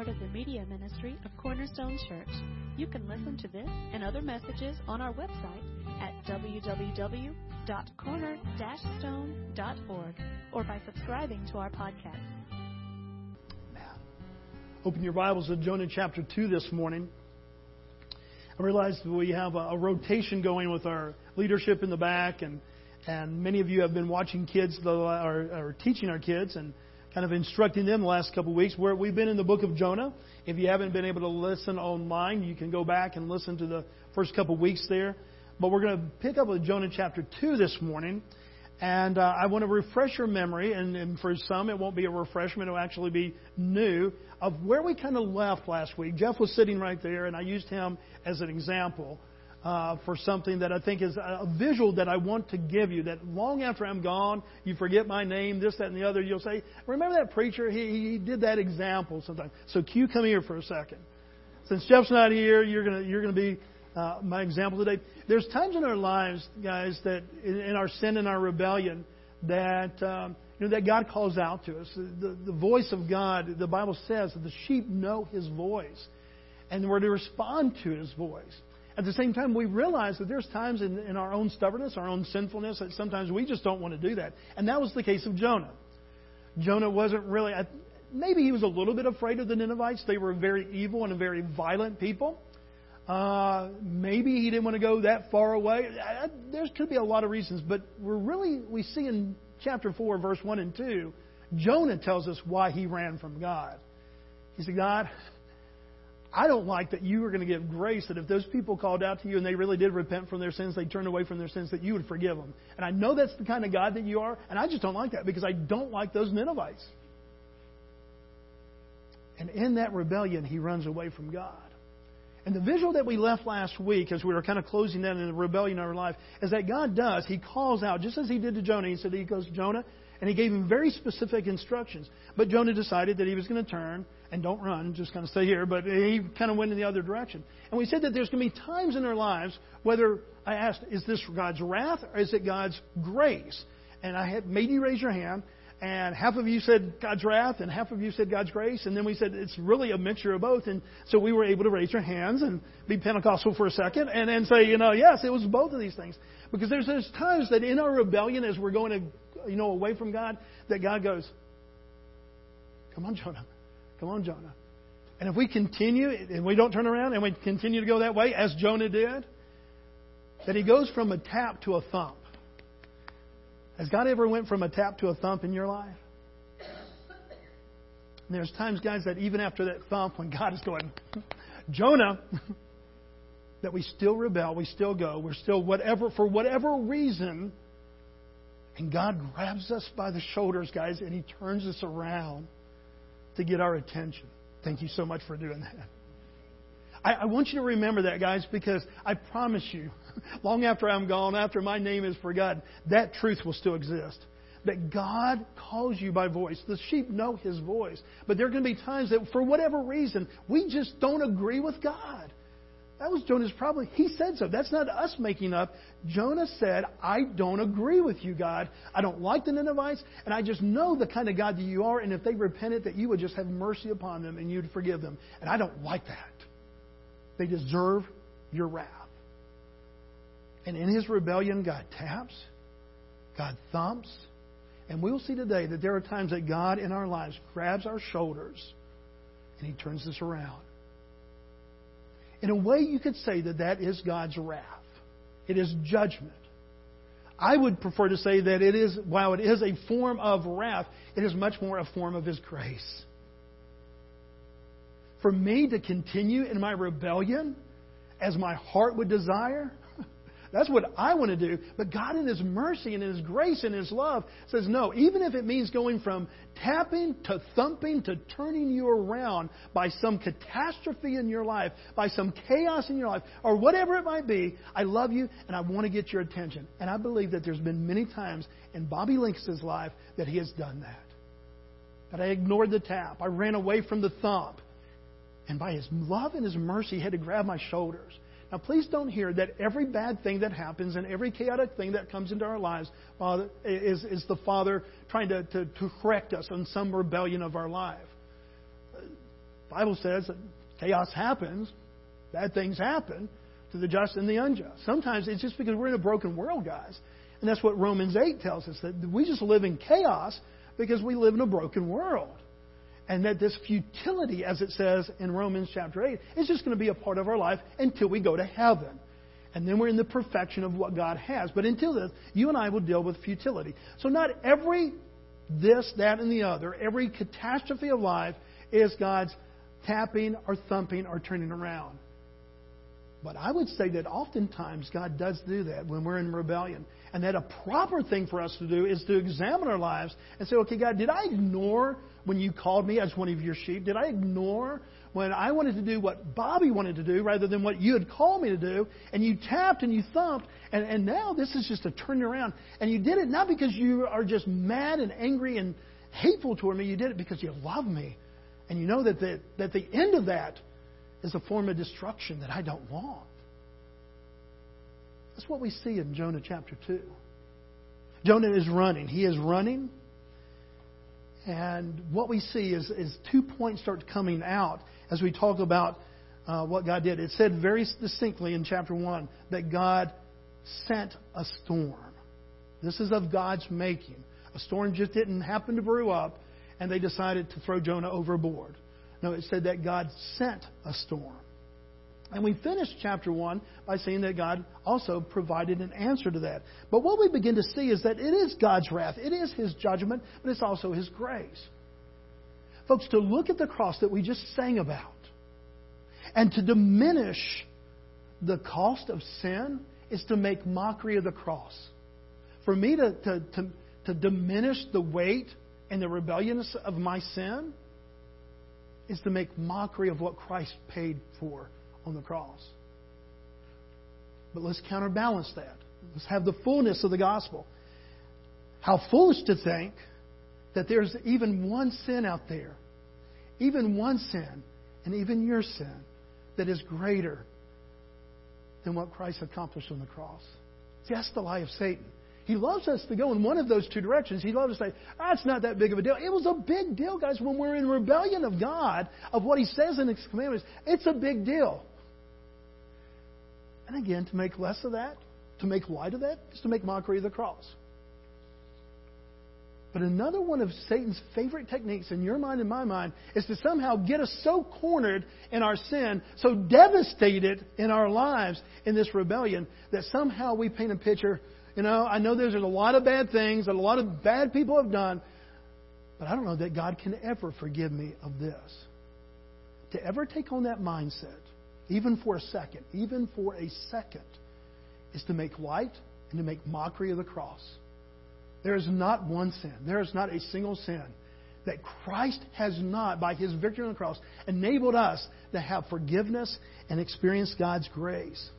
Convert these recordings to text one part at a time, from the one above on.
part of the media ministry of Cornerstone Church. You can listen to this and other messages on our website at www.corner-stone.org or by subscribing to our podcast. Open your Bibles to Jonah chapter 2 this morning. I realize we have a, a rotation going with our leadership in the back, and, and many of you have been watching kids, or, or teaching our kids, and kind of instructing them the last couple of weeks. Where we've been in the book of Jonah. If you haven't been able to listen online, you can go back and listen to the first couple of weeks there. But we're going to pick up with Jonah chapter 2 this morning. And uh, I want to refresh your memory, and, and for some it won't be a refreshment, it'll actually be new, of where we kind of left last week. Jeff was sitting right there, and I used him as an example uh, for something that I think is a visual that I want to give you. That long after I'm gone, you forget my name, this, that, and the other. You'll say, "Remember that preacher? He, he did that example sometimes." So, Q, come here for a second. Since Jeff's not here, you're gonna you're gonna be uh, my example today. There's times in our lives, guys, that in, in our sin and our rebellion, that um, you know that God calls out to us. The, the voice of God. The Bible says that the sheep know His voice, and we're to respond to His voice. At the same time, we realize that there's times in, in our own stubbornness, our own sinfulness, that sometimes we just don't want to do that. And that was the case of Jonah. Jonah wasn't really, maybe he was a little bit afraid of the Ninevites. They were very evil and a very violent people. Uh, maybe he didn't want to go that far away. There could be a lot of reasons, but we're really, we see in chapter 4, verse 1 and 2, Jonah tells us why he ran from God. He said, God, I don't like that you are going to give grace that if those people called out to you and they really did repent from their sins, they turned away from their sins, that you would forgive them. And I know that's the kind of God that you are, and I just don't like that because I don't like those Ninevites. And in that rebellion, he runs away from God. And the visual that we left last week, as we were kind of closing that in the rebellion in our life, is that God does. He calls out, just as He did to Jonah. He said, He goes, to Jonah, and He gave him very specific instructions. But Jonah decided that he was going to turn and don't run, just kind of stay here. But he kind of went in the other direction. And we said that there's going to be times in our lives whether I asked, is this God's wrath or is it God's grace? And I had made you raise your hand. And half of you said God's wrath, and half of you said God's grace. And then we said it's really a mixture of both. And so we were able to raise our hands and be Pentecostal for a second and then say, you know, yes, it was both of these things. Because there's those times that in our rebellion, as we're going to, you know, away from God, that God goes, come on, Jonah. Come on, Jonah. And if we continue and we don't turn around and we continue to go that way, as Jonah did, that he goes from a tap to a thump. Has God ever went from a tap to a thump in your life? And there's times, guys, that even after that thump, when God is going, Jonah, that we still rebel, we still go, we're still whatever, for whatever reason, and God grabs us by the shoulders, guys, and He turns us around to get our attention. Thank you so much for doing that. I, I, want you to remember that, guys, because I promise you, long after I'm gone, after my name is forgotten, that truth will still exist. That God calls you by voice. The sheep know His voice. But there are going to be times that, for whatever reason, we just don't agree with God. That was Jonah's problem. He said so. That's not us making up. Jonah said, I don't agree with you, God. I don't like the Ninevites, and I just know the kind of God that you are, and if they repented, that you would just have mercy upon them and you'd forgive them. And I don't like that. They deserve your wrath. And in his rebellion, God taps, God thumps, and we'll see today that there are times that God in our lives grabs our shoulders and he turns us around. In a way, you could say that that is God's wrath. It is judgment. I would prefer to say that it is, while it is a form of wrath, it is much more a form of His grace. For me to continue in my rebellion as my heart would desire, that's what I want to do. But God, in His mercy and in His grace and His love, says no. Even if it means going from tapping to thumping to turning you around by some catastrophe in your life, by some chaos in your life, or whatever it might be, I love you and I want to get your attention. And I believe that there's been many times in Bobby Links's life that he has done that. That I ignored the tap, I ran away from the thump. And by His love and His mercy, He had to grab my shoulders now, please don't hear that every bad thing that happens and every chaotic thing that comes into our lives uh, is, is the Father trying to, to, to correct us on some rebellion of our life. The Bible says that chaos happens, bad things happen to the just and the unjust. Sometimes it's just because we're in a broken world, guys. And that's what Romans 8 tells us that we just live in chaos because we live in a broken world. And that this futility, as it says in Romans chapter 8, is just going to be a part of our life until we go to heaven. And then we're in the perfection of what God has. But until then, you and I will deal with futility. So not every this, that, and the other, every catastrophe of life is God's tapping or thumping or turning around. But I would say that oftentimes God does do that when we're in rebellion. And that a proper thing for us to do is to examine our lives and say, okay, God, did I ignore when you called me as one of your sheep? Did I ignore when I wanted to do what Bobby wanted to do rather than what you had called me to do? And you tapped and you thumped, and, and now this is just a turning around. And you did it not because you are just mad and angry and hateful toward me, you did it because you love me. And you know that the, that the end of that is a form of destruction that I don't want. That's what we see in Jonah chapter 2. Jonah is running. He is running. And what we see is, is two points start coming out as we talk about uh, what God did. It said very distinctly in chapter 1 that God sent a storm. This is of God's making. A storm just didn't happen to brew up, and they decided to throw Jonah overboard. No, it said that God sent a storm. And we finished chapter 1 by saying that God also provided an answer to that. But what we begin to see is that it is God's wrath, it is His judgment, but it's also His grace. Folks, to look at the cross that we just sang about and to diminish the cost of sin is to make mockery of the cross. For me to, to, to, to diminish the weight and the rebelliousness of my sin is to make mockery of what Christ paid for on the cross. But let's counterbalance that. Let's have the fullness of the gospel. How foolish to think that there's even one sin out there, even one sin, and even your sin, that is greater than what Christ accomplished on the cross. See, that's the lie of Satan. He loves us to go in one of those two directions. He loves to say, that's not that big of a deal. It was a big deal, guys, when we're in rebellion of God, of what He says in His commandments. It's a big deal. And again, to make less of that, to make light of that, is to make mockery of the cross. But another one of Satan's favorite techniques in your mind and my mind is to somehow get us so cornered in our sin, so devastated in our lives in this rebellion, that somehow we paint a picture you know, I know there's a lot of bad things that a lot of bad people have done, but I don't know that God can ever forgive me of this. To ever take on that mindset, even for a second, even for a second, is to make light and to make mockery of the cross. There is not one sin, there is not a single sin that Christ has not, by his victory on the cross, enabled us to have forgiveness and experience God's grace.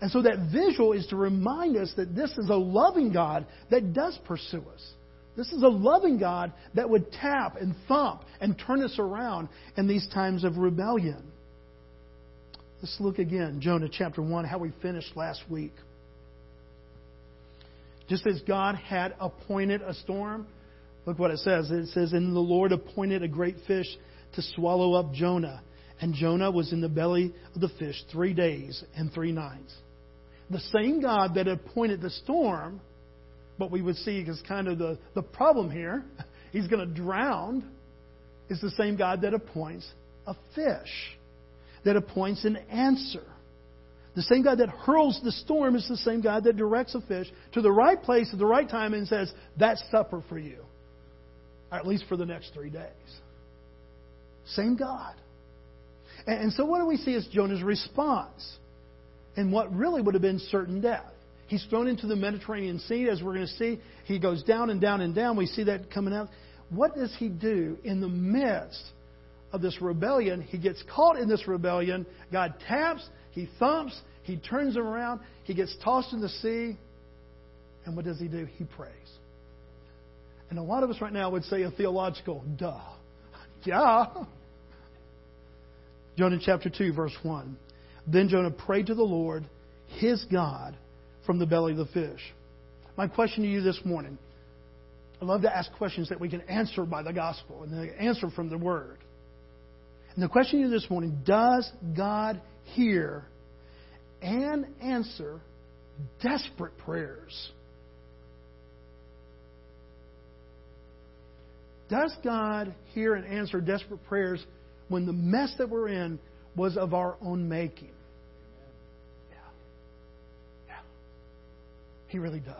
And so that visual is to remind us that this is a loving God that does pursue us. This is a loving God that would tap and thump and turn us around in these times of rebellion. Let's look again, Jonah chapter 1, how we finished last week. Just as God had appointed a storm, look what it says. It says, And the Lord appointed a great fish to swallow up Jonah. And Jonah was in the belly of the fish three days and three nights the same God that appointed the storm, what we would see is kind of the, the problem here, he's going to drown, is the same God that appoints a fish, that appoints an answer. The same God that hurls the storm is the same God that directs a fish to the right place at the right time and says, That's supper for you. or at least for the next three days. Same God. And so what do we see as Jonah's response? and what really would have been certain death. He's thrown into the Mediterranean Sea, as we're going to see. He goes down and down and down. We see that coming out. What does he do in the midst of this rebellion? He gets caught in this rebellion. God taps, he thumps, he turns him around, he gets tossed in the sea. And what does he do? He prays. And a lot of us right now would say a theological, duh. Yeah. Jonah chapter 2, verse 1. Then Jonah prayed to the Lord, his God, from the belly of the fish. My question to you this morning I love to ask questions that we can answer by the gospel and the answer from the word. And the question to you this morning does God hear and answer desperate prayers? Does God hear and answer desperate prayers when the mess that we're in was of our own making? Yeah. Yeah. He really does.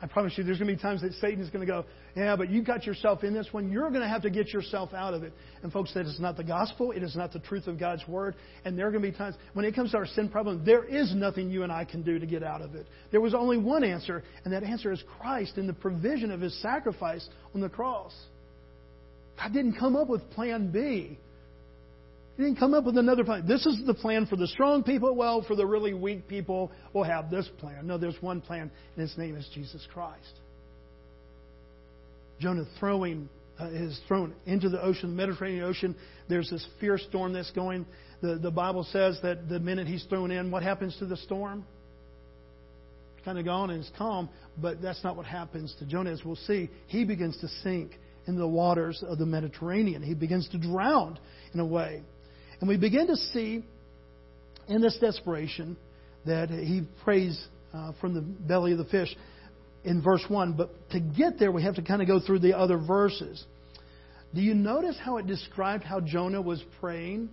I promise you, there's going to be times that Satan is going to go, Yeah, but you got yourself in this one. You're going to have to get yourself out of it. And, folks, that is not the gospel. It is not the truth of God's word. And there are going to be times when it comes to our sin problem, there is nothing you and I can do to get out of it. There was only one answer, and that answer is Christ and the provision of his sacrifice on the cross. God didn't come up with plan B. He didn't come up with another plan. This is the plan for the strong people. Well, for the really weak people, we'll have this plan. No, there's one plan, and his name is Jesus Christ. Jonah throwing uh, is thrown into the ocean, Mediterranean Ocean. There's this fierce storm that's going. The, the Bible says that the minute he's thrown in, what happens to the storm? It's kind of gone and it's calm, but that's not what happens to Jonah. As we'll see, he begins to sink in the waters of the Mediterranean. He begins to drown in a way. And we begin to see in this desperation that he prays uh, from the belly of the fish in verse 1. But to get there, we have to kind of go through the other verses. Do you notice how it described how Jonah was praying?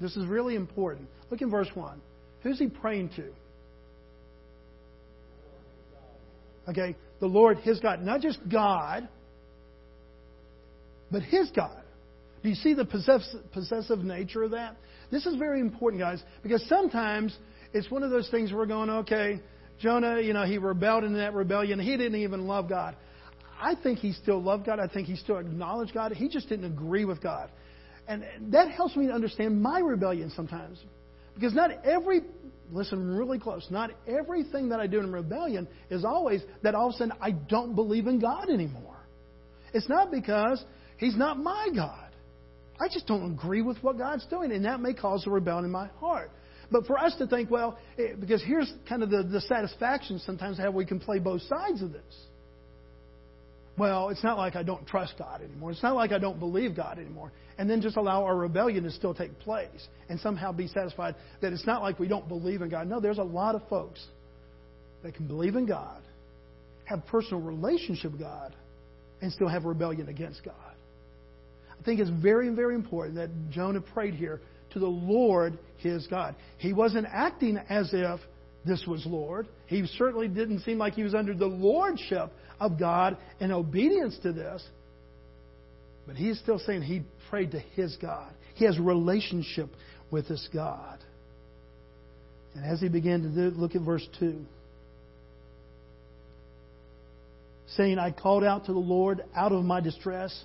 This is really important. Look in verse 1. Who's he praying to? Okay, the Lord, his God. Not just God, but his God. Do you see the possessive nature of that? This is very important, guys, because sometimes it's one of those things we're going, okay, Jonah, you know, he rebelled in that rebellion. He didn't even love God. I think he still loved God. I think he still acknowledged God. He just didn't agree with God. And that helps me to understand my rebellion sometimes. Because not every, listen really close, not everything that I do in rebellion is always that all of a sudden I don't believe in God anymore. It's not because He's not my God. I just don't agree with what God's doing, and that may cause a rebellion in my heart. But for us to think, well, eh, because here's kind of the, the satisfaction sometimes how we can play both sides of this. Well, it's not like I don't trust God anymore. It's not like I don't believe God anymore. And then just allow our rebellion to still take place and somehow be satisfied that it's not like we don't believe in God. No, there's a lot of folks that can believe in God, have personal relationship with God, and still have rebellion against God. I think it's very, very important that Jonah prayed here to the Lord his God. He wasn't acting as if this was Lord. He certainly didn't seem like he was under the lordship of God in obedience to this. But he's still saying he prayed to his God. He has relationship with this God. And as he began to do, look at verse 2. Saying, I called out to the Lord out of my distress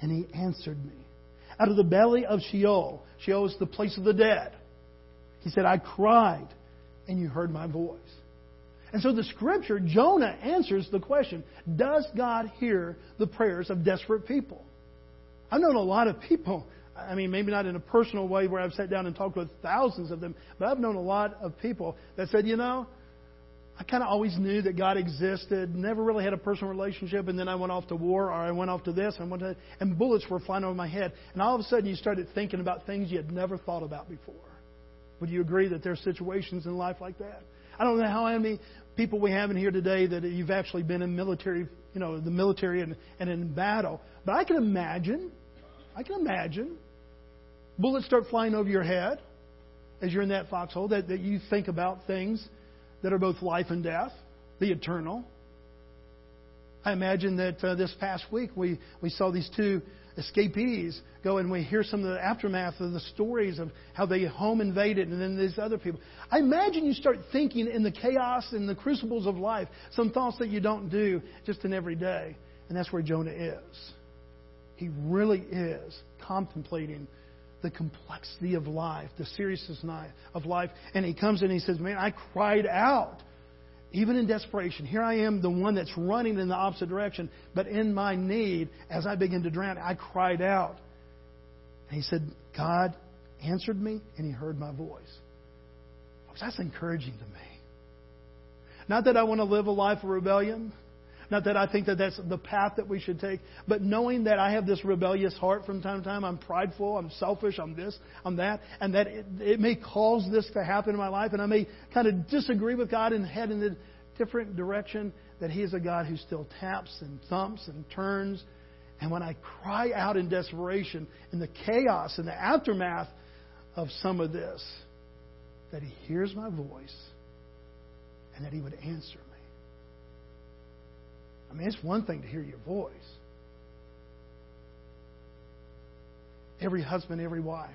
and he answered me. Out of the belly of Sheol, Sheol is the place of the dead. He said, I cried, and you heard my voice. And so the scripture, Jonah answers the question Does God hear the prayers of desperate people? I've known a lot of people, I mean, maybe not in a personal way where I've sat down and talked with thousands of them, but I've known a lot of people that said, you know, I kind of always knew that God existed, never really had a personal relationship, and then I went off to war, or I went off to this, and, went to, and bullets were flying over my head. And all of a sudden, you started thinking about things you had never thought about before. Would you agree that there are situations in life like that? I don't know how many people we have in here today that you've actually been in military, you know, the military and, and in battle. But I can imagine, I can imagine, bullets start flying over your head as you're in that foxhole, that, that you think about things that are both life and death, the eternal. I imagine that uh, this past week we, we saw these two escapees go and we hear some of the aftermath of the stories of how they home invaded and then these other people. I imagine you start thinking in the chaos and the crucibles of life some thoughts that you don't do just in every day. And that's where Jonah is. He really is contemplating the complexity of life, the seriousness of life. And he comes in and he says, Man, I cried out, even in desperation. Here I am, the one that's running in the opposite direction. But in my need, as I begin to drown, I cried out. And he said, God answered me and he heard my voice. That's encouraging to me. Not that I want to live a life of rebellion. Not that I think that that's the path that we should take, but knowing that I have this rebellious heart from time to time, I'm prideful, I'm selfish, I'm this, I'm that, and that it, it may cause this to happen in my life, and I may kind of disagree with God and head in a different direction, that He is a God who still taps and thumps and turns. And when I cry out in desperation, in the chaos and the aftermath of some of this, that He hears my voice and that He would answer. I mean, it's one thing to hear your voice. Every husband, every wife.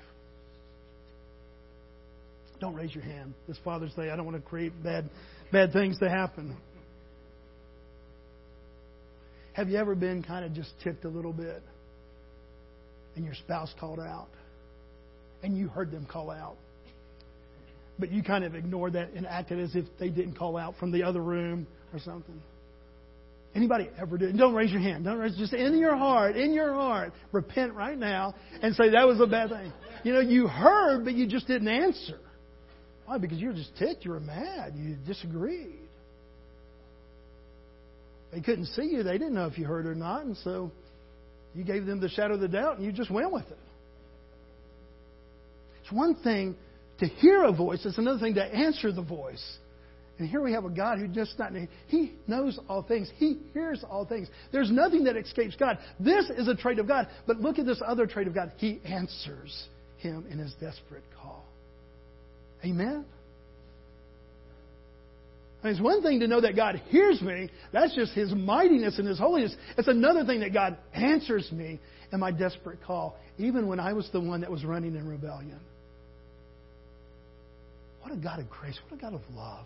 Don't raise your hand. This Father's Day, I don't want to create bad, bad things to happen. Have you ever been kind of just ticked a little bit and your spouse called out and you heard them call out? But you kind of ignored that and acted as if they didn't call out from the other room or something. Anybody ever do? Don't raise your hand. Don't raise just in your heart, in your heart. Repent right now and say that was a bad thing. You know, you heard, but you just didn't answer. Why? Because you were just ticked, you were mad, you disagreed. They couldn't see you, they didn't know if you heard or not, and so you gave them the shadow of the doubt and you just went with it. It's one thing to hear a voice, it's another thing to answer the voice. And here we have a God who just not, He knows all things. He hears all things. There's nothing that escapes God. This is a trait of God. But look at this other trait of God. He answers him in his desperate call. Amen? I mean, it's one thing to know that God hears me. That's just His mightiness and His holiness. It's another thing that God answers me in my desperate call, even when I was the one that was running in rebellion. What a God of grace. What a God of love.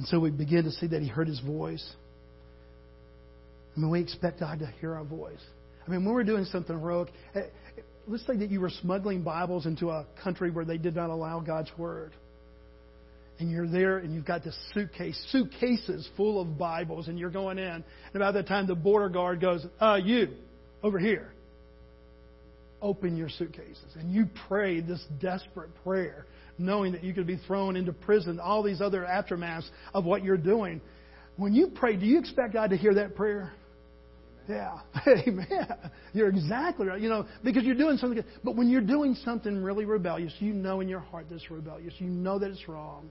And so we begin to see that he heard his voice. I mean, we expect God to hear our voice. I mean, when we're doing something heroic, eh, let's say that you were smuggling Bibles into a country where they did not allow God's Word. And you're there and you've got this suitcase, suitcases full of Bibles, and you're going in. And about that time, the border guard goes, uh, you, over here open your suitcases. And you pray this desperate prayer, knowing that you could be thrown into prison, all these other aftermaths of what you're doing. When you pray, do you expect God to hear that prayer? Yeah. Amen. You're exactly right. You know, because you're doing something. But when you're doing something really rebellious, you know in your heart that's rebellious. You know that it's wrong.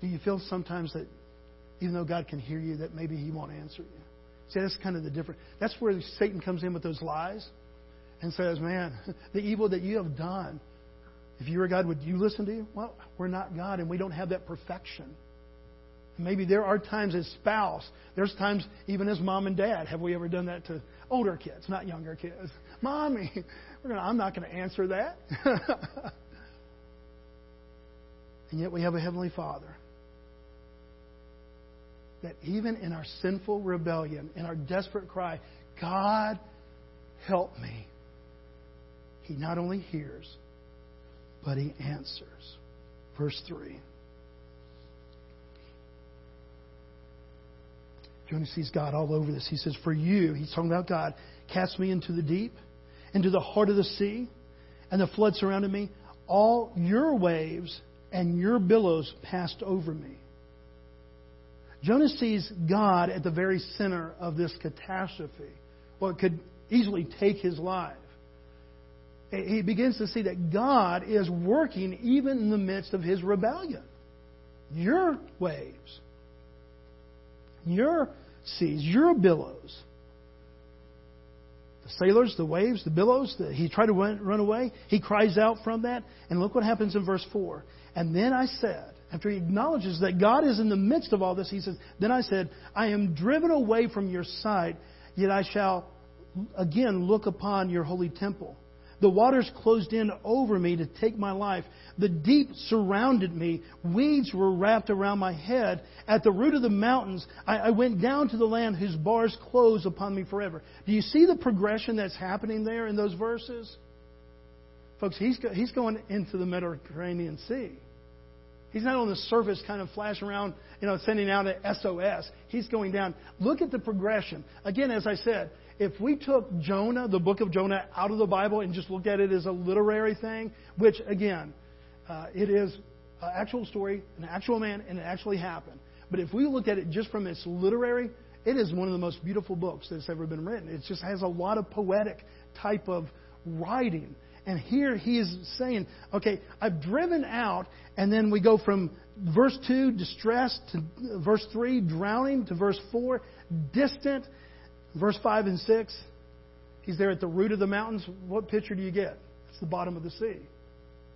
Do you feel sometimes that even though God can hear you, that maybe He won't answer you? See, that's kind of the difference. That's where Satan comes in with those lies and says, Man, the evil that you have done, if you were God, would you listen to you? Well, we're not God, and we don't have that perfection. Maybe there are times as spouse, there's times even as mom and dad. Have we ever done that to older kids, not younger kids? Mommy, we're gonna, I'm not going to answer that. and yet we have a Heavenly Father that even in our sinful rebellion, in our desperate cry, God, help me. He not only hears, but he answers. Verse 3. Jonah sees God all over this. He says, For you, he's talking about God, cast me into the deep, into the heart of the sea, and the flood surrounded me. All your waves and your billows passed over me. Jonah sees God at the very center of this catastrophe, what could easily take his life he begins to see that God is working even in the midst of his rebellion. Your waves, your seas, your billows. The sailors, the waves, the billows, the, he tried to run, run away. He cries out from that. And look what happens in verse 4. And then I said, after he acknowledges that God is in the midst of all this, he says, Then I said, I am driven away from your sight, yet I shall again look upon your holy temple. The waters closed in over me to take my life. The deep surrounded me. Weeds were wrapped around my head. At the root of the mountains, I, I went down to the land whose bars close upon me forever. Do you see the progression that's happening there in those verses? Folks, he's, go, he's going into the Mediterranean Sea. He's not on the surface kind of flashing around, you know, sending out an SOS. He's going down. Look at the progression. Again, as I said, if we took Jonah, the book of Jonah, out of the Bible and just looked at it as a literary thing, which, again, uh, it is an actual story, an actual man, and it actually happened. But if we look at it just from its literary, it is one of the most beautiful books that's ever been written. It just has a lot of poetic type of writing. And here he is saying, okay, I've driven out, and then we go from verse 2, distress, to verse 3, drowning, to verse 4, distant, verse 5 and 6. He's there at the root of the mountains. What picture do you get? It's the bottom of the sea.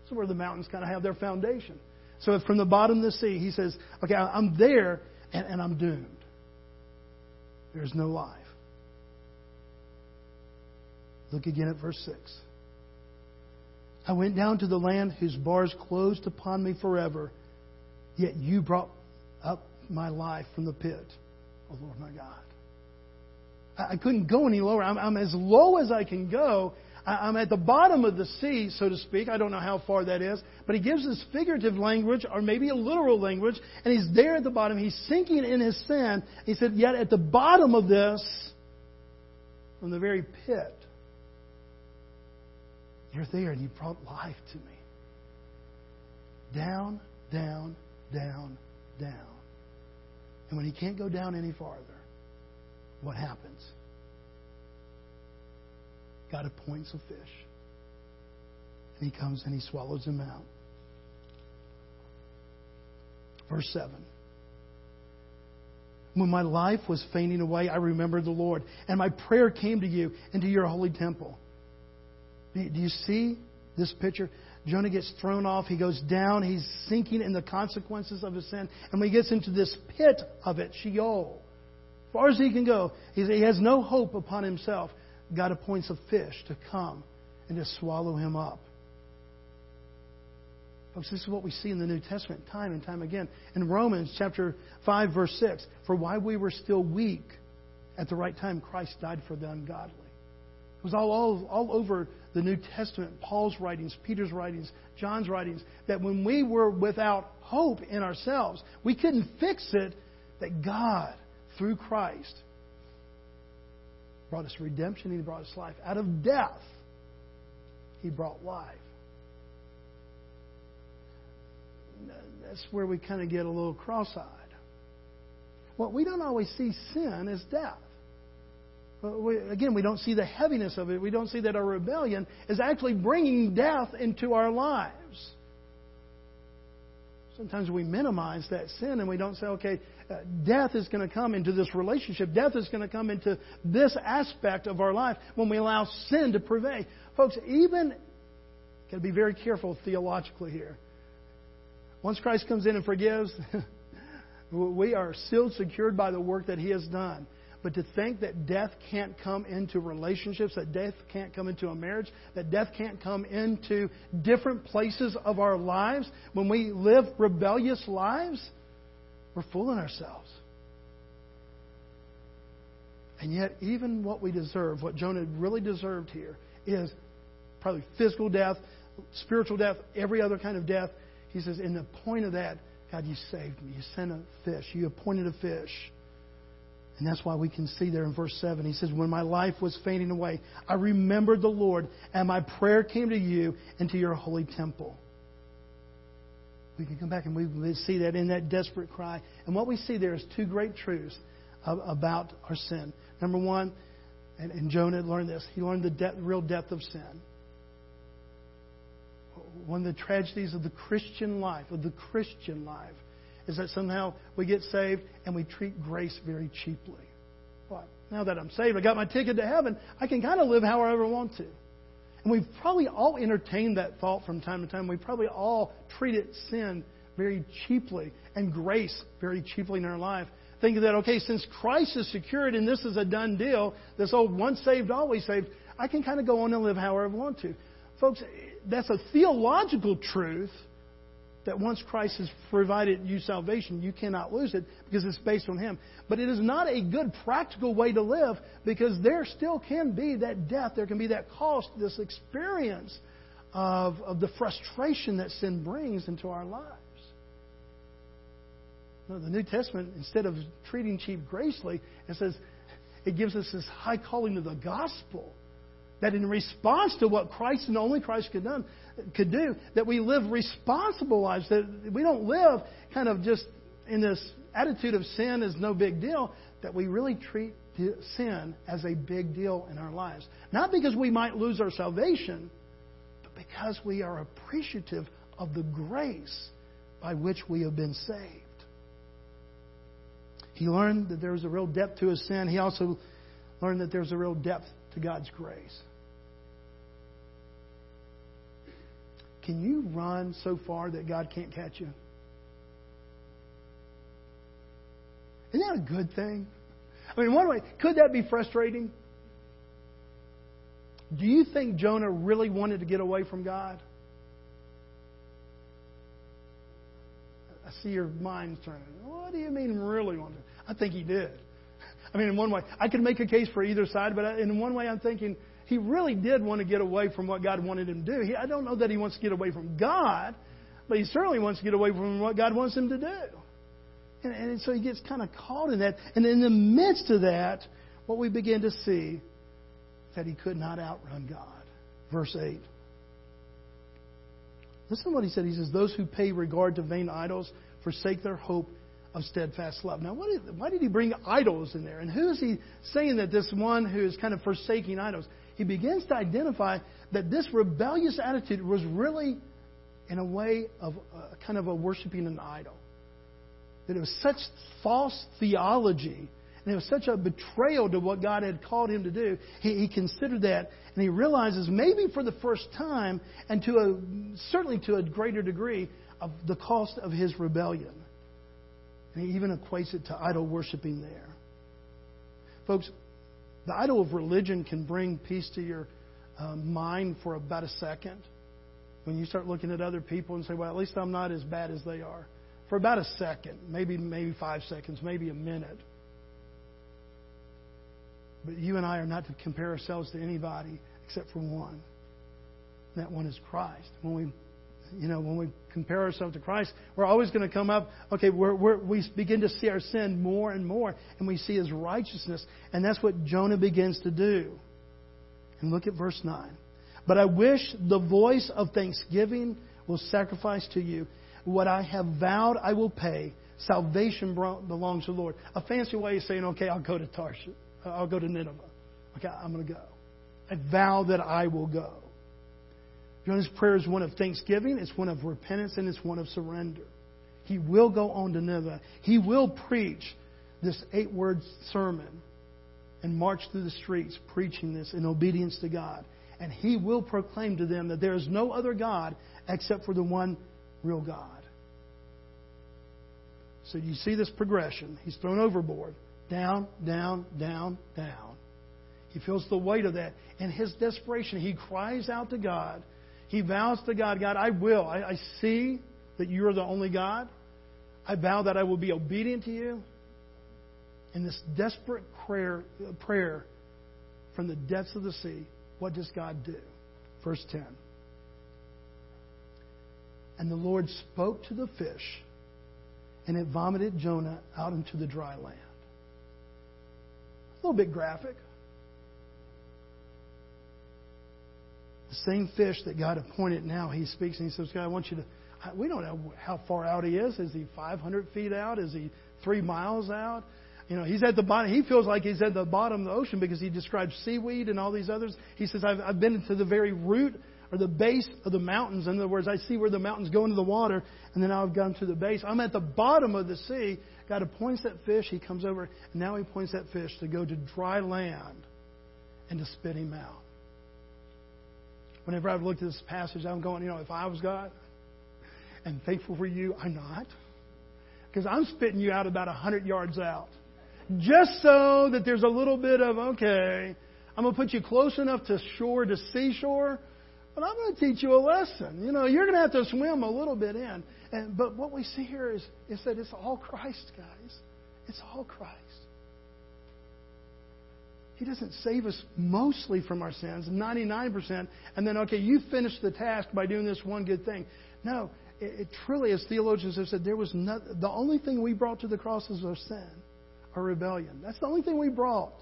It's where the mountains kind of have their foundation. So from the bottom of the sea, he says, okay, I'm there, and, and I'm doomed. There's no life. Look again at verse 6. I went down to the land whose bars closed upon me forever, yet you brought up my life from the pit, O oh Lord my God. I couldn't go any lower. I'm, I'm as low as I can go. I'm at the bottom of the sea, so to speak. I don't know how far that is. But he gives this figurative language, or maybe a literal language, and he's there at the bottom. He's sinking in his sin. He said, Yet at the bottom of this, from the very pit, you're there and you brought life to me. Down, down, down, down. And when he can't go down any farther, what happens? God appoints a fish. And he comes and he swallows him out. Verse 7. When my life was fainting away, I remembered the Lord, and my prayer came to you into your holy temple. Do you see this picture? Jonah gets thrown off. He goes down. He's sinking in the consequences of his sin. And when he gets into this pit of it, Sheol, as far as he can go, he has no hope upon himself. God appoints a fish to come and to swallow him up. Folks, this is what we see in the New Testament time and time again. In Romans chapter 5, verse 6, for while we were still weak, at the right time Christ died for the ungodly. It was all, all, all over the New Testament, Paul's writings, Peter's writings, John's writings, that when we were without hope in ourselves, we couldn't fix it, that God, through Christ, brought us redemption, He brought us life. Out of death, He brought life. That's where we kind of get a little cross eyed. Well, we don't always see sin as death. Again, we don't see the heaviness of it. We don't see that our rebellion is actually bringing death into our lives. Sometimes we minimize that sin and we don't say, okay, uh, death is going to come into this relationship. Death is going to come into this aspect of our life when we allow sin to prevail. Folks, even, got to be very careful theologically here. Once Christ comes in and forgives, we are still secured by the work that He has done. But to think that death can't come into relationships, that death can't come into a marriage, that death can't come into different places of our lives, when we live rebellious lives, we're fooling ourselves. And yet, even what we deserve, what Jonah really deserved here, is probably physical death, spiritual death, every other kind of death. He says, in the point of that, God, you saved me. You sent a fish. You appointed a fish. And that's why we can see there in verse 7. He says, When my life was fading away, I remembered the Lord, and my prayer came to you and to your holy temple. We can come back and we see that in that desperate cry. And what we see there is two great truths about our sin. Number one, and, Jonah learned this, he learned the real depth of sin. One of the tragedies of the Christian life, of the Christian life, is that somehow we get saved and we treat grace very cheaply. What? Now that I'm saved, I got my ticket to heaven, I can kind of live however I want to. And we've probably all entertained that thought from time to time. We probably all treated sin very cheaply and grace very cheaply in our life. Thinking that, okay, since Christ is secured and this is a done deal, this old once saved, always saved, I can kind of go on and live however I want to. Folks, that's a theological truth that once Christ has provided you salvation, you cannot lose it because it's based on Him. But it is not a good practical way to live because there still can be that death, there can be that cost, this experience of, of the frustration that sin brings into our lives. The New Testament, instead of treating cheap gracefully, it says it gives us this high calling to the gospel That in response to what Christ and only Christ could, done, could do, that we live responsible lives, that we don't live kind of just in this attitude of sin is no big deal, that we really treat sin as a big deal in our lives. Not because we might lose our salvation, but because we are appreciative of the grace by which we have been saved. He learned that there was a real depth to his sin. He also learned that there's a real depth to God's grace. Can you run so far that God can't catch you? Isn't that a good thing? I mean, one way, could that be frustrating? Do you think Jonah really wanted to get away from God? I see your mind's turning. What do you mean, really wanted? I think he did. I mean, in one way, I can make a case for either side, but in one way, I'm thinking he really did want to get away from what God wanted him to do. He, I don't know that he wants to get away from God, but he certainly wants to get away from what God wants him to do. And, and so he gets kind of caught in that. And in the midst of that, what we begin to see is that he could not outrun God. Verse 8. Listen to what he said. He says, Those who pay regard to vain idols forsake their hope of steadfast love. Now, why did he bring idols in there? And who is he saying that this one who is kind of forsaking idols? He begins to identify that this rebellious attitude was really, in a way, of uh, kind of a worshiping an idol that it was such false theology and it was such a betrayal to what God had called him to do. He, he considered that and he realizes maybe for the first time and to a, certainly to a greater degree of the cost of his rebellion. And he even equates it to idol worshiping there. Folks, the idol of religion can bring peace to your uh, mind for about a second. When you start looking at other people and say, well, at least I'm not as bad as they are for about a second, maybe maybe five seconds, maybe a minute. But you and I are not to compare ourselves to anybody except for one. And that one is Christ. When we you know, when we compare ourselves to Christ, we're always going to come up, okay, we're, we're, we begin to see our sin more and more, and we see his righteousness. And that's what Jonah begins to do. And look at verse 9. But I wish the voice of thanksgiving will sacrifice to you, what I have vowed, I will pay. Salvation belongs to the Lord. A fancy way of saying, okay, I'll go to Tarshish. I'll go to Nineveh. Okay, I'm going to go. I vow that I will go. Jonah's prayer is one of thanksgiving, it's one of repentance, and it's one of surrender. He will go on to Nineveh. He will preach this eight word sermon and march through the streets preaching this in obedience to God. And he will proclaim to them that there is no other God except for the one real God. So you see this progression. He's thrown overboard. Down, down, down, down. He feels the weight of that. In his desperation, he cries out to God. He vows to God, God, I will. I, I see that you are the only God. I vow that I will be obedient to you. In this desperate prayer, uh, prayer from the depths of the sea, what does God do? Verse 10. And the Lord spoke to the fish and it vomited Jonah out into the dry land. A little bit graphic. The same fish that God appointed now, he speaks and he says, God, I want you to. We don't know how far out he is. Is he 500 feet out? Is he three miles out? You know, he's at the bottom. He feels like he's at the bottom of the ocean because he describes seaweed and all these others. He says, I've, I've been to the very root or the base of the mountains. In other words, I see where the mountains go into the water, and then I've gone to the base. I'm at the bottom of the sea. God appoints that fish. He comes over, and now he points that fish to go to dry land and to spit him out. Whenever I've looked at this passage, I'm going, you know, if I was God and thankful for you, I'm not. Because I'm spitting you out about a 100 yards out. Just so that there's a little bit of, okay, I'm going to put you close enough to shore, to seashore, but I'm going to teach you a lesson. You know, you're going to have to swim a little bit in. And, but what we see here is, is that it's all Christ, guys. It's all Christ. He doesn't save us mostly from our sins, 99%, and then, okay, you finish the task by doing this one good thing. No, it, it truly, as theologians have said, there was not, the only thing we brought to the cross is our sin, our rebellion. That's the only thing we brought.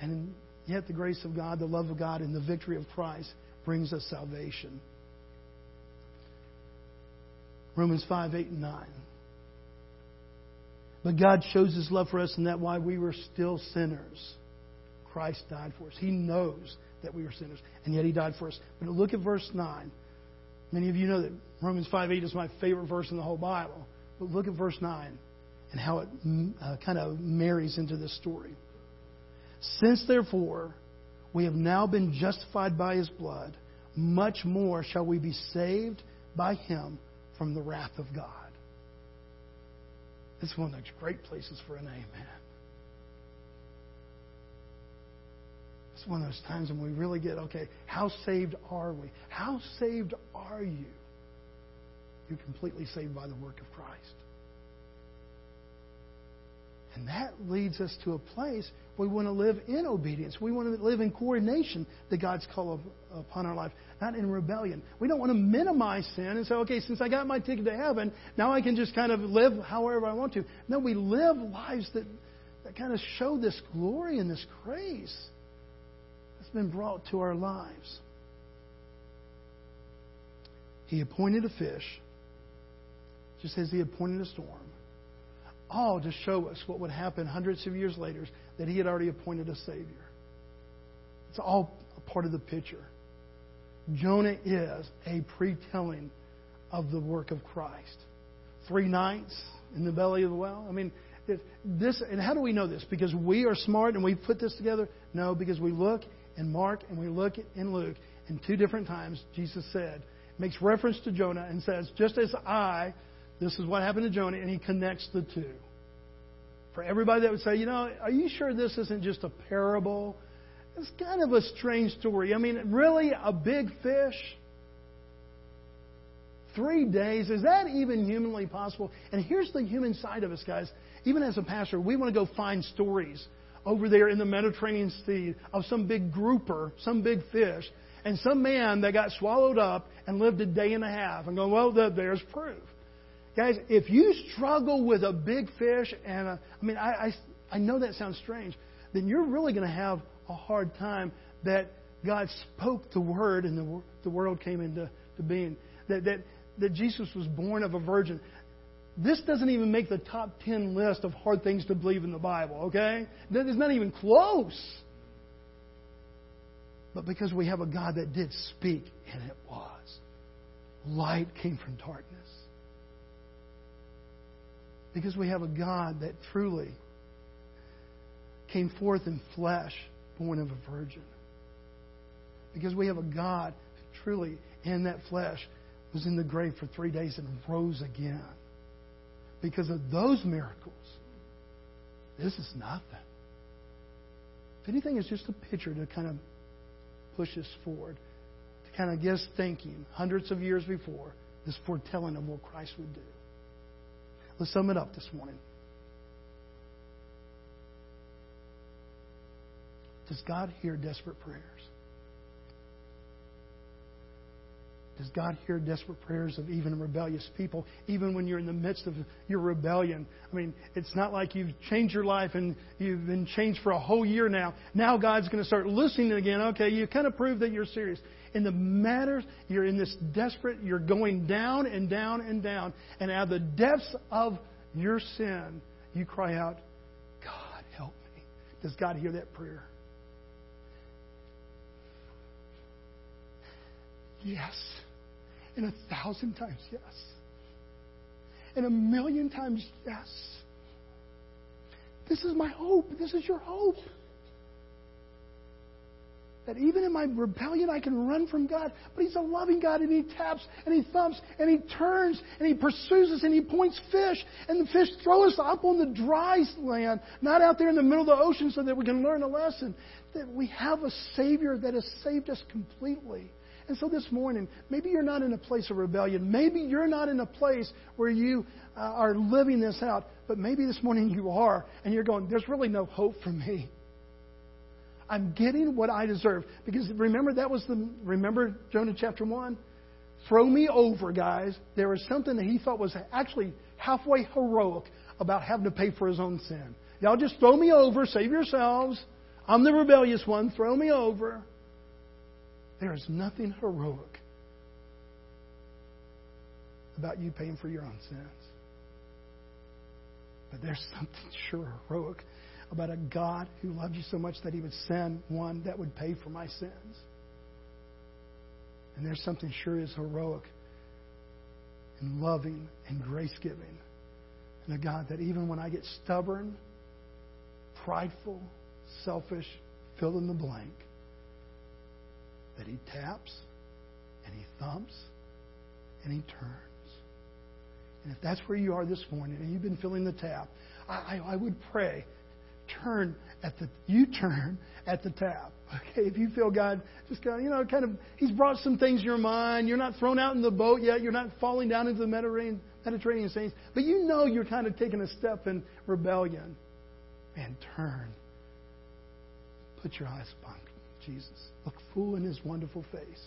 And Yet the grace of God, the love of God, and the victory of Christ brings us salvation. Romans 5, 8, and 9. But God shows His love for us in that while we were still sinners, Christ died for us. He knows that we were sinners, and yet He died for us. But look at verse 9. Many of you know that Romans 5, 8 is my favorite verse in the whole Bible. But look at verse 9 and how it uh, kind of marries into this story. Since, therefore, we have now been justified by his blood, much more shall we be saved by him from the wrath of God. It's one of those great places for an amen. It's one of those times when we really get, okay, how saved are we? How saved are you? You're completely saved by the work of Christ. And that leads us to a place we want to live in obedience. We want to live in coordination that God's call upon our life, not in rebellion. We don't want to minimize sin and say, okay, since I got my ticket to heaven, now I can just kind of live however I want to. No, we live lives that, that kind of show this glory and this grace that's been brought to our lives. He appointed a fish, just as he appointed a storm all to show us what would happen hundreds of years later that he had already appointed a Savior. It's all a part of the picture. Jonah is a pre-telling of the work of Christ. Three nights in the belly of the whale. I mean, this, and how do we know this? Because we are smart and we put this together? No, because we look in Mark and we look in Luke, and two different times Jesus said, makes reference to Jonah and says, just as I this is what happened to Jonah, and he connects the two. For everybody that would say, you know, are you sure this isn't just a parable? It's kind of a strange story. I mean, really, a big fish? Three days? Is that even humanly possible? And here's the human side of us, guys. Even as a pastor, we want to go find stories over there in the Mediterranean Sea of some big grouper, some big fish, and some man that got swallowed up and lived a day and a half and go, well, there's proof. Guys, if you struggle with a big fish, and a, I mean, I, I, I know that sounds strange, then you're really going to have a hard time that God spoke the word and the, the world came into to being. That, that, that Jesus was born of a virgin. This doesn't even make the top 10 list of hard things to believe in the Bible, okay? It's not even close. But because we have a God that did speak, and it was, light came from darkness. Because we have a God that truly came forth in flesh, born of a virgin. Because we have a God who truly, in that flesh, was in the grave for three days and rose again. Because of those miracles, this is nothing. If anything, it's just a picture to kind of push us forward, to kind of get us thinking hundreds of years before this foretelling of what Christ would do. Let's sum it up this morning. Does God hear desperate prayers? Does God hear desperate prayers of even rebellious people, even when you're in the midst of your rebellion? I mean, it's not like you've changed your life and you've been changed for a whole year now. Now God's going to start listening again. Okay, you kind of prove that you're serious in the matters, you're in this desperate, you're going down and down and down. And out of the depths of your sin, you cry out, God, help me. Does God hear that prayer? Yes. And a thousand times, yes. And a million times, yes. This is my hope. This is your hope. That even in my rebellion, I can run from God. But He's a loving God, and He taps, and He thumps, and He turns, and He pursues us, and He points fish, and the fish throw us up on the dry land, not out there in the middle of the ocean so that we can learn a lesson. That we have a Savior that has saved us completely. And so this morning, maybe you're not in a place of rebellion. Maybe you're not in a place where you uh, are living this out. But maybe this morning you are, and you're going, there's really no hope for me. I'm getting what I deserve. Because remember, that was the, remember Jonah chapter 1? Throw me over, guys. There was something that he thought was actually halfway heroic about having to pay for his own sin. Y'all just throw me over, save yourselves. I'm the rebellious one. Throw me over. There is nothing heroic about you paying for your own sins. But there's something sure heroic about a God who loved you so much that he would send one that would pay for my sins. And there's something sure is heroic and loving and grace giving. And a God that even when I get stubborn, prideful, selfish, fill in the blank, that He taps and He thumps and He turns. And if that's where you are this morning and you've been filling the tap, I, I, I would pray turn at the you turn at the tap. Okay, if you feel God just kind of, you know, kind of, He's brought some things in your mind. You're not thrown out in the boat yet. You're not falling down into the Mediterranean, Mediterranean saints, but you know you're kind of taking a step in rebellion. Man, turn. Put your eyes upon Jesus. Look full in His wonderful face,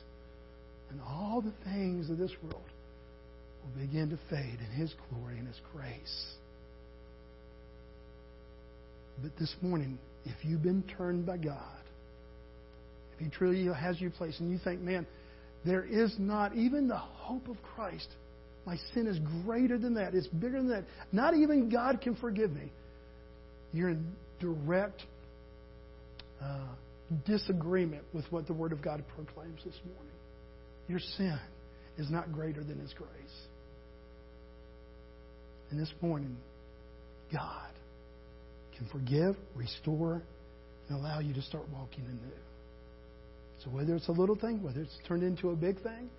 and all the things of this world will begin to fade in His glory and His grace. But this morning, if you've been turned by God, if He truly has you placed, and you think, man, there is not even the hope of Christ. My sin is greater than that. It's bigger than that. Not even God can forgive me. You're in direct uh, disagreement with what the Word of God proclaims this morning. Your sin is not greater than His grace. And this morning, God can forgive, restore, and allow you to start walking anew. So whether it's a little thing, whether it's turned into a big thing,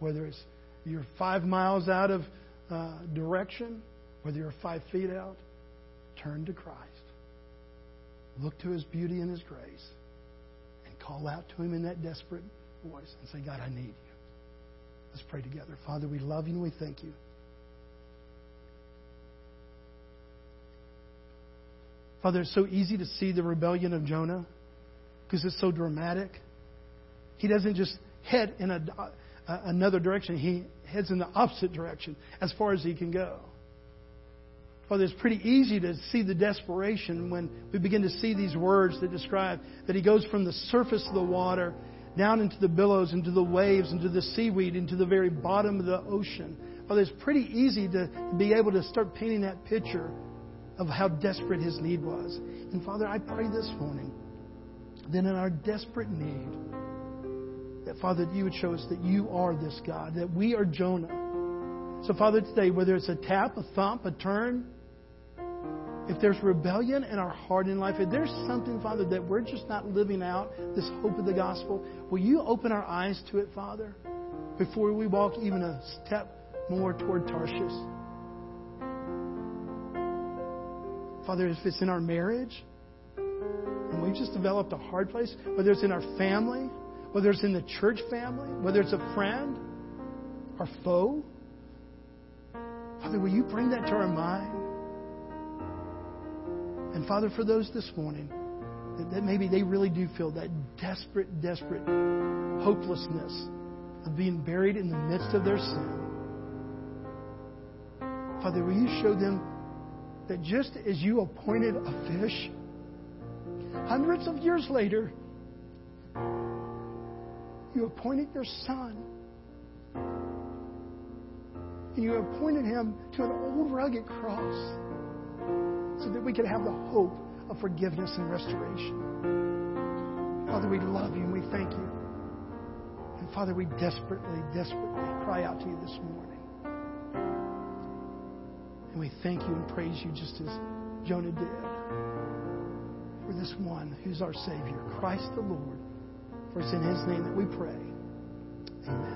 whether it's you're five miles out of uh, direction, whether you're five feet out, turn to Christ. Look to His beauty and His grace, call out to Him in that desperate voice and say, God, I need you. Let's pray together. Father, we love you and we thank you. Father, it's so easy to see the rebellion of Jonah because it's so dramatic. He doesn't just head in a, uh, another direction, he heads in the opposite direction as far as he can go. Father, it's pretty easy to see the desperation when we begin to see these words that describe that he goes from the surface of the water down into the billows, into the waves, into the seaweed, into the very bottom of the ocean. Father, it's pretty easy to be able to start painting that picture of how desperate his need was. And Father, I pray this morning that in our desperate need, that Father, that you would show us that you are this God, that we are Jonah. So, Father, today, whether it's a tap, a thump, a turn, if there's rebellion in our heart in life, if there's something, Father, that we're just not living out, this hope of the gospel, will you open our eyes to it, Father, before we walk even a step more toward Tarshish? Father, if it's in our marriage, and we've just developed a hard place, whether it's in our family, whether it's in the church family, whether it's a friend, our foe, Father, will you bring that to our mind? And Father, for those this morning, that, that maybe they really do feel that desperate, desperate hopelessness of being buried in the midst of their sin. Father, will you show them that just as you appointed a fish, hundreds of years later, you appointed your son. And you appointed him to an old rugged cross so that we could have the hope of forgiveness and restoration. Father, we love you and we thank you. And Father, we desperately, desperately cry out to you this morning. And we thank you and praise you just as Jonah did for this one who's our Savior, Christ the Lord. For it's in His name that we pray. Amen.